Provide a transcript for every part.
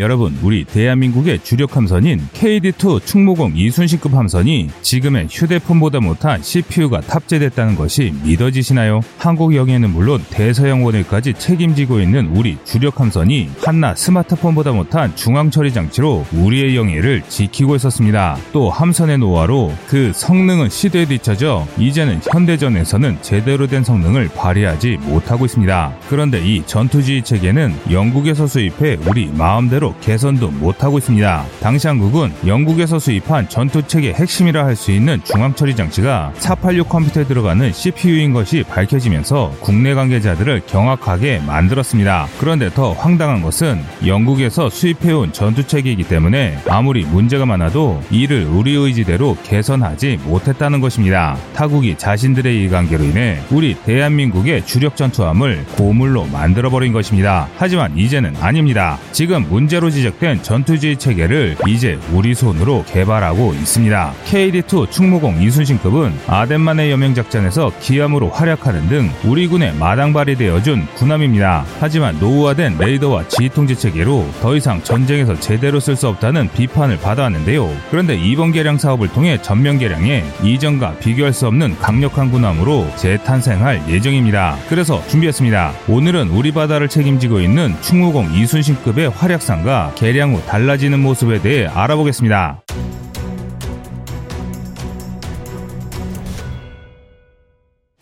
여러분, 우리 대한민국의 주력 함선인 KD2 충무공 이순신급 함선이 지금의 휴대폰보다 못한 CPU가 탑재됐다는 것이 믿어지시나요? 한국 영해는 물론 대서양 원해까지 책임지고 있는 우리 주력 함선이 한나 스마트폰보다 못한 중앙 처리 장치로 우리의 영해를 지키고 있었습니다. 또 함선의 노화로 그 성능은 시대에 뒤처져 이제는 현대전에서는 제대로 된 성능을 발휘하지 못하고 있습니다. 그런데 이 전투지휘 체계는 영국에서 수입해 우리 마음대로 개선도 못하고 있습니다. 당시 한국은 영국에서 수입한 전투 체계 핵심이라 할 수 있는 중앙 처리 장치가 486 컴퓨터에 들어가는 CPU인 것이 밝혀지면서 국내 관계자들을 경악하게 만들었습니다. 그런데 더 황당한 것은 영국에서 수입해온 전투 체계이기 때문에 아무리 문제가 많아도 이를 우리 의지대로 개선하지 못했다는 것입니다. 타국이 자신들의 이관계로 인해 우리 대한민국의 주력 전투함을 고물로 만들어버린 것입니다. 하지만 이제는 아닙니다. 지금 문제 로 지적된 전투지휘 체계를 이제 우리 손으로 개발하고 있습니다. KD2 충무공 이순신급은 아덴만의 여명작전에서 기함으로 활약하는 등 우리 군에 마당발이 되어준 군함입니다. 하지만 노후화된 레이더와 지휘통제 체계로 더 이상 전쟁에서 제대로 쓸 수 없다는 비판을 받아왔는데요. 그런데 이번 개량 사업을 통해 전면 개량해 이전과 비교할 수 없는 강력한 군함으로 재탄생할 예정입니다. 그래서 준비했습니다. 오늘은 우리 바다를 책임지고 있는 충무공 이순신급의 활약상 과 개량 후 달라지는 모습에 대해 알아보겠습니다.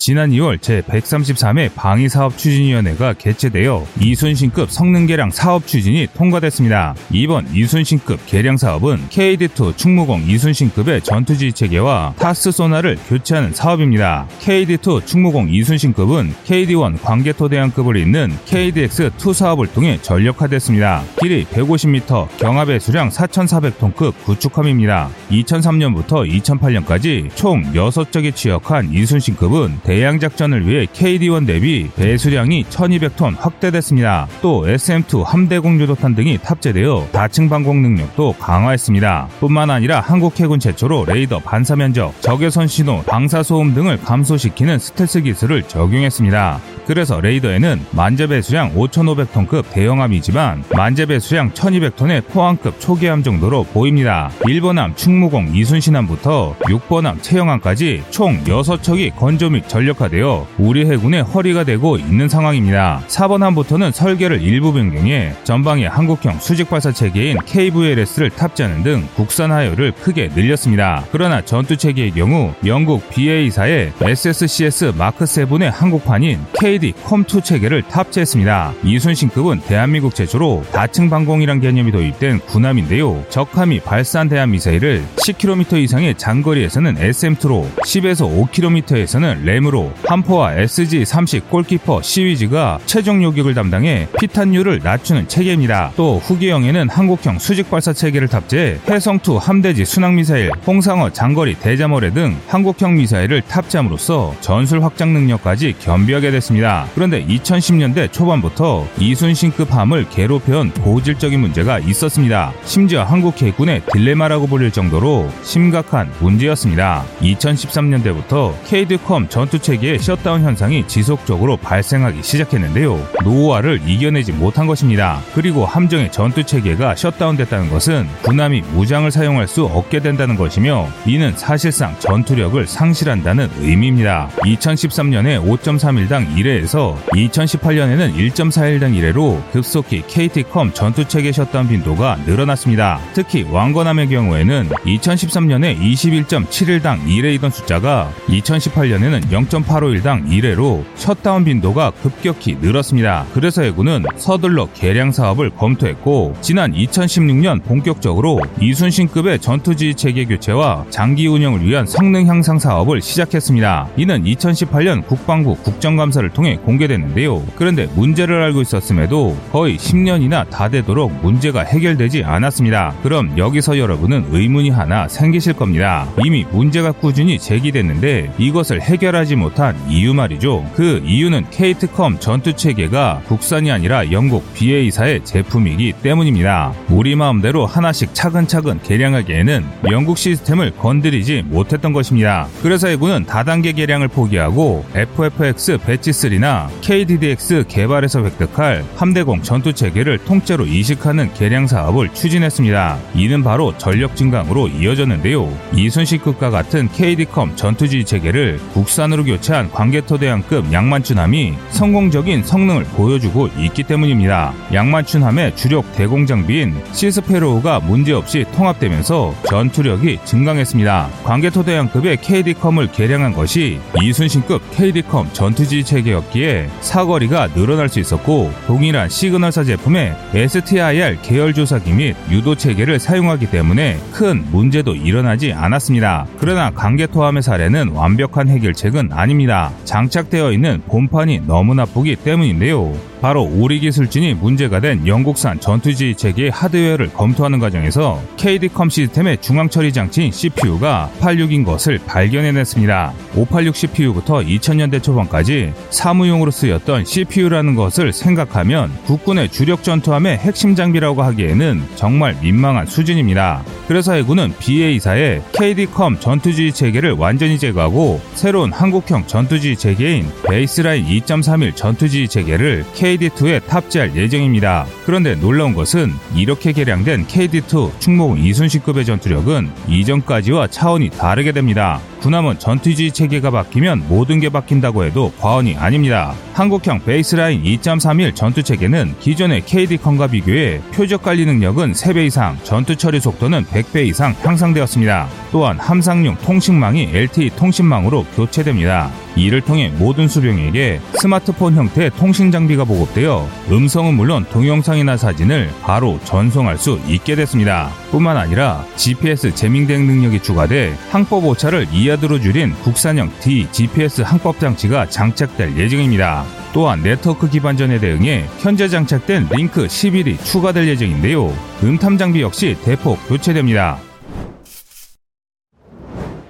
지난 2월 제133회 방위사업추진위원회가 개최되어 이순신급 성능개량 사업 추진이 통과됐습니다. 이번 이순신급 개량 사업은 KD2 충무공 이순신급의 전투지휘 체계와 타스 소나를 교체하는 사업입니다. KD2 충무공 이순신급은 KD1 광개토대왕급을 잇는 KDX2 사업을 통해 전력화됐습니다. 길이 150m, 경합의 수량 4,400톤급 구축함입니다. 2003년부터 2008년까지 총 6척이 취역한 이순신급은 대 대양작전을 위해 KD-1 대비 배수량이 1200톤 확대됐습니다. 또 SM-2 함대 공 유도탄 등이 탑재되어 다층 방공 능력도 강화했습니다. 뿐만 아니라 한국 해군 최초로 레이더 반사 면적, 적외선 신호, 방사 소음 등을 감소시키는 스텔스 기술을 적용했습니다. 그래서 레이더에는 만재 배수량 5,500톤급 대형함이지만 만재 배수량 1,200톤의 포항급 초기함 정도로 보입니다. 1번함 충무공 이순신함부터 6번함 채영함까지 총 6척이 건조 및 전력 화되어 우리 해군의 허리가 되고 있는 상황입니다. 4번 함부터는 설계를 일부 변경해 전방에 한국형 수직 발사 체계인 KVLS를 탑재하는 등 국산 하열을 크게 늘렸습니다. 그러나 전투 체계의 경우 영국 BA사의 SSCS 마크 7의 한국판인 KD 컴2 체계를 탑재했습니다. 이순신급은 대한민국 최초로 다층 방공이란 개념이 도입된 군함인데요. 적함이 발사한 대한 미사일을 10km 이상의 장거리에서는 SM2로 10에서 5km에서는 램 으로 한포와 SG30 골키퍼 시위즈가 최종 요격을 담당해 피탄율을 낮추는 체계입니다. 또 후기형에는 한국형 수직 발사 체계를 탑재해 해성2 함대지 순항 미사일, 홍상어 장거리 대자머레 등 한국형 미사일을 탑재함으로써 전술 확장 능력까지 겸비하게 됐습니다. 그런데 2010년대 초반부터 이순신급 함을 괴롭혀온 고질적인 문제가 있었습니다. 심지어 한국 해군의 딜레마라고 불릴 정도로 심각한 문제였습니다. 2013년대부터 KDCOM 전투 체계의 셧다운 현상이 지속적으로 발생하기 시작했는데요. 노후화를 이겨내지 못한 것입니다. 그리고 함정의 전투 체계가 셧다운됐다는 것은 군함이 무장을 사용할 수 없게 된다는 것이며 이는 사실상 전투력을 상실한다는 의미입니다. 2013년에 5.3일당 1회에서 2018년에는 1.4일당 1회로 급속히 KDCOM 전투 체계 셧다운 빈도가 늘어났습니다. 특히 왕건함의 경우에는 2013년에 21.71당 1회이던 숫자가 2018년에는 0.851당 1회로 셧다운 빈도가 급격히 늘었습니다. 그래서 해군은 서둘러 개량 사업을 검토했고 지난 2016년 본격적으로 이순신급의 전투지휘 체계 교체와 장기 운영을 위한 성능 향상 사업을 시작했습니다. 이는 2018년 국방부 국정감사를 통해 공개됐는데요. 그런데 문제를 알고 있었음에도 거의 10년이나 다 되도록 문제가 해결되지 않았습니다. 그럼 여기서 여러분은 의문이 하나 생기실 겁니다. 이미 문제가 꾸준히 제기됐는데 이것을 해결하지 못한 이유 말이죠. 그 이유는 케이트컴 전투 체계가 국산이 아니라 영국 BAE사의 제품이기 때문입니다. 우리 마음대로 하나씩 차근차근 개량하기에는 영국 시스템을 건드리지 못했던 것입니다. 그래서 해군은 다단계 개량을 포기하고 FFX Batch 3나 KDDX 개발에서 획득할 함대공 전투 체계를 통째로 이식하는 개량 사업을 추진했습니다. 이는 바로 전력 증강으로 이어졌는데요. 이순신급과 같은 KDCOM 전투지휘 체계를 국산으로 교체한 광개토대왕급 양만춘함이 성공적인 성능을 보여주고 있기 때문입니다. 양만춘함의 주력 대공 장비인 시스패로우가 문제없이 통합되면서 전투력이 증강했습니다. 광개토대왕급의 KDCOM을 개량한 것이 이순신급 KD컴 전투지 체계였기에 사거리가 늘어날 수 있었고 동일한 시그널사 제품의 STIR 계열 조사기 및 유도 체계를 사용하기 때문에 큰 문제도 일어나지 않았습니다. 그러나 강개토함의 사례는 완벽한 해결책은 아닙니다. 장착되어 있는 본판이 너무 나쁘기 때문인데요. 바로 우리 기술진이 문제가 된 영국산 전투지 체계의 하드웨어를 검토하는 과정에서 KD컴 시스템의 중앙 처리 장치인 CPU가 86인 것을 발견해냈습니다. 586 CPU부터 2000년대 초반까지 사무용으로 쓰였던 CPU라는 것을 생각하면 국군의 주력 전투함의 핵심 장비라고 하기에는 정말 민망한 수준입니다. 그래서 해군은 BA사의 KD컴 전투지 체계를 완전히 제거하고 새로운 한국형 전투지 체계인 베이스라인 2.31 전투지 체계를 KD2에 탑재할 예정입니다. 그런데 놀라운 것은 이렇게 개량된 KD2 충무공 이순신급의 전투력은 이전까지와 차원이 다르게 됩니다. 군함은 전투지 체계가 바뀌면 모든 게 바뀐다고 해도 과언이 아닙니다. 한국형 베이스라인 2.31 전투 체계는 기존의 KD컴과 비교해 표적 관리 능력은 3배 이상, 전투 처리 속도는 100배 이상 향상되었습니다. 또한 함상용 통신망이 LTE 통신망으로 교체됩니다. 이를 통해 모든 수병에게 스마트폰 형태의 통신 장비가 보급되어 음성은 물론 동영상이나 사진을 바로 전송할 수 있게 됐습니다. 뿐만 아니라 GPS 재밍 대응 능력이 추가돼 항법 오차를 2야드로 줄인 국산형 D GPS 항법 장치가 장착될 예정입니다. 또한 네트워크 기반 전에 대응해 현재 장착된 링크 11이 추가될 예정인데요. 음탐 장비 역시 대폭 교체됩니다.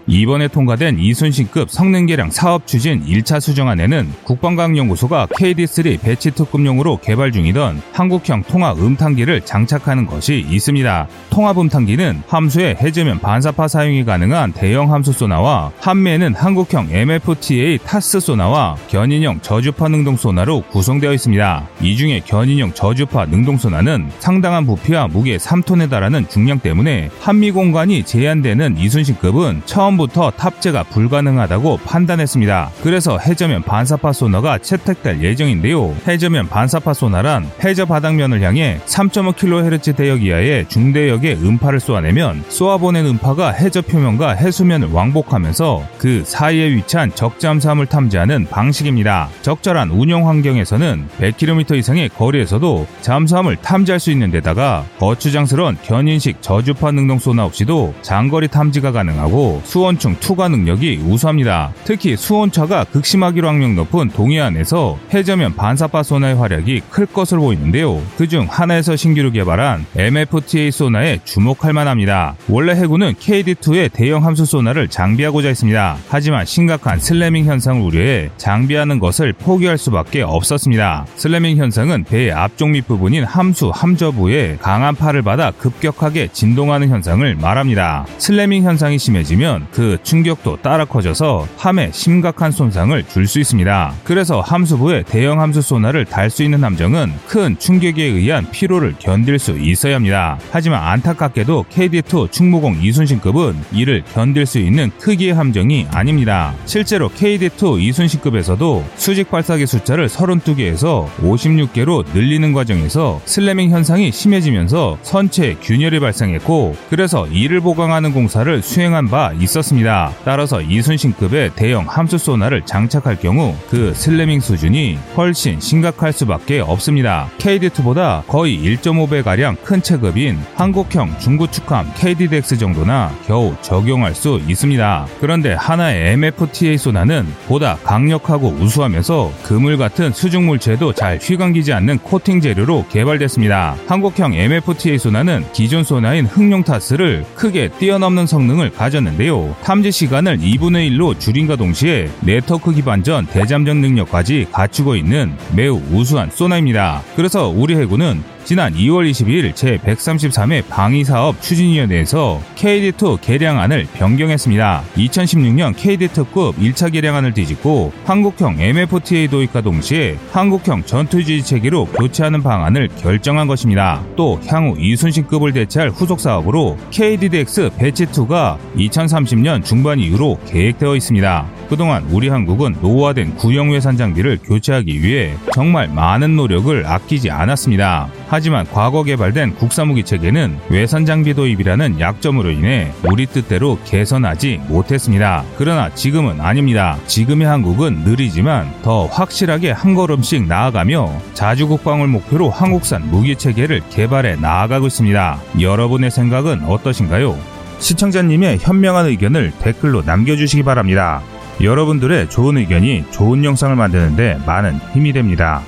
이번에 통과된 이순신급 성능 개량 사업 추진 1차 수정안에는 국방과학연구소가 KD3 Batch 2급용으로 개발 중이던 한국형 통합 음탐기를 장착하는 것이 있습니다. 통합 음탐기는 함수의 해저면 반사파 사용이 가능한 대형 함수 소나와 함미는 한국형 MFTA TASS 소나와 견인형 저주파 능동 소나로 구성되어 있습니다. 이 중에 견인형 저주파 능동 소나는 상당한 부피와 무게 3톤에 달하는 중량 때문에 함미 공간이 제한되는 이순신급은 처음 처음부터 탑재가 불가능하다고 판단했습니다. 그래서 해저면 반사파 소나가 채택될 예정인데요. 해저면 반사파 소나란 해저 바닥면을 향해 3.5kHz 대역 이하의 중대역의 음파를 쏘아내면 쏘아보낸 음파가 해저 표면과 해수면을 왕복하면서 그 사이에 위치한 적잠수함을 탐지하는 방식입니다. 적절한 운영 환경에서는 100km 이상의 거리에서도 잠수함을 탐지할 수 있는 데다가 거추장스러운 견인식 저주파 능동 소나 없이도 장거리 탐지가 가능하고 수원 수온층 투과 능력이 우수합니다. 특히 수온차가 극심하기로 악명 높은 동해안에서 해저면 반사파 소나의 활약이 클 것으로 보이는데요. 그중 하나에서 신규로 개발한 MFTA 소나에 주목할 만합니다. 원래 해군은 KD2의 대형 함수 소나를 장비하고자 했습니다. 하지만 심각한 슬래밍 현상을 우려해 장비하는 것을 포기할 수밖에 없었습니다. slamming 현상은 배의 앞쪽 밑부분인 함수 함저부에 강한 파를 받아 급격하게 진동하는 현상을 말합니다. slamming 현상이 심해지면 그 충격도 따라 커져서 함에 심각한 손상을 줄 수 있습니다. 그래서 함수부에 대형 함수 소나를 달 수 있는 함정은 큰 충격에 의한 피로를 견딜 수 있어야 합니다. 하지만 안타깝게도 KD2 충무공 이순신급은 이를 견딜 수 있는 크기의 함정이 아닙니다. 실제로 KD2 이순신급에서도 수직 발사기 숫자를 32개에서 56개로 늘리는 과정에서 slamming 현상이 심해지면서 선체에 균열이 발생했고 그래서 이를 보강하는 공사를 수행한 바 있었습니다. 있었습니다. 따라서 이순신급의 대형 함수 소나를 장착할 경우 그 slamming 수준이 훨씬 심각할 수밖에 없습니다. KD2보다 거의 1.5배가량 큰 체급인 한국형 중구축함 KDDX 정도나 겨우 적용할 수 있습니다. 그런데 한화의 MFTA 소나는 보다 강력하고 우수하면서 그물 같은 수중물체도 잘 휘감기지 않는 코팅 재료로 개발됐습니다. 한국형 MFTA 소나는 기존 소나인 흑룡 TASS를 크게 뛰어넘는 성능을 가졌는데요. 탐지 시간을 2분의 1로 줄인과 동시에 네트워크 기반 전 대잠전 능력까지 갖추고 있는 매우 우수한 소나입니다. 그래서 우리 해군은 지난 2월 22일 제133회 방위사업 추진위원회에서 KD2 개량안을 변경했습니다. 2016년 KD2급 1차 개량안을 뒤집고 한국형 MFTA 도입과 동시에 한국형 전투주의 체계로 교체하는 방안을 결정한 것입니다. 또 향후 이순신급을 대체할 후속 사업으로 KDDX 배치2가 2030년 중반 이후로 계획되어 있습니다. 그동안 우리 한국은 노후화된 구형 외산 장비를 교체하기 위해 정말 많은 노력을 아끼지 않았습니다. 하지만 과거 개발된 국사무기 체계는 외산 장비 도입이라는 약점으로 인해 우리 뜻대로 개선하지 못했습니다. 그러나 지금은 아닙니다. 지금의 한국은 느리지만 더 확실하게 한 걸음씩 나아가며 자주 국방을 목표로 한국산 무기 체계를 개발해 나아가고 있습니다. 여러분의 생각은 어떠신가요? 시청자님의 현명한 의견을 댓글로 남겨주시기 바랍니다. 여러분들의 좋은 의견이 좋은 영상을 만드는데 많은 힘이 됩니다.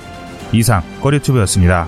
이상 꺼리튜브였습니다.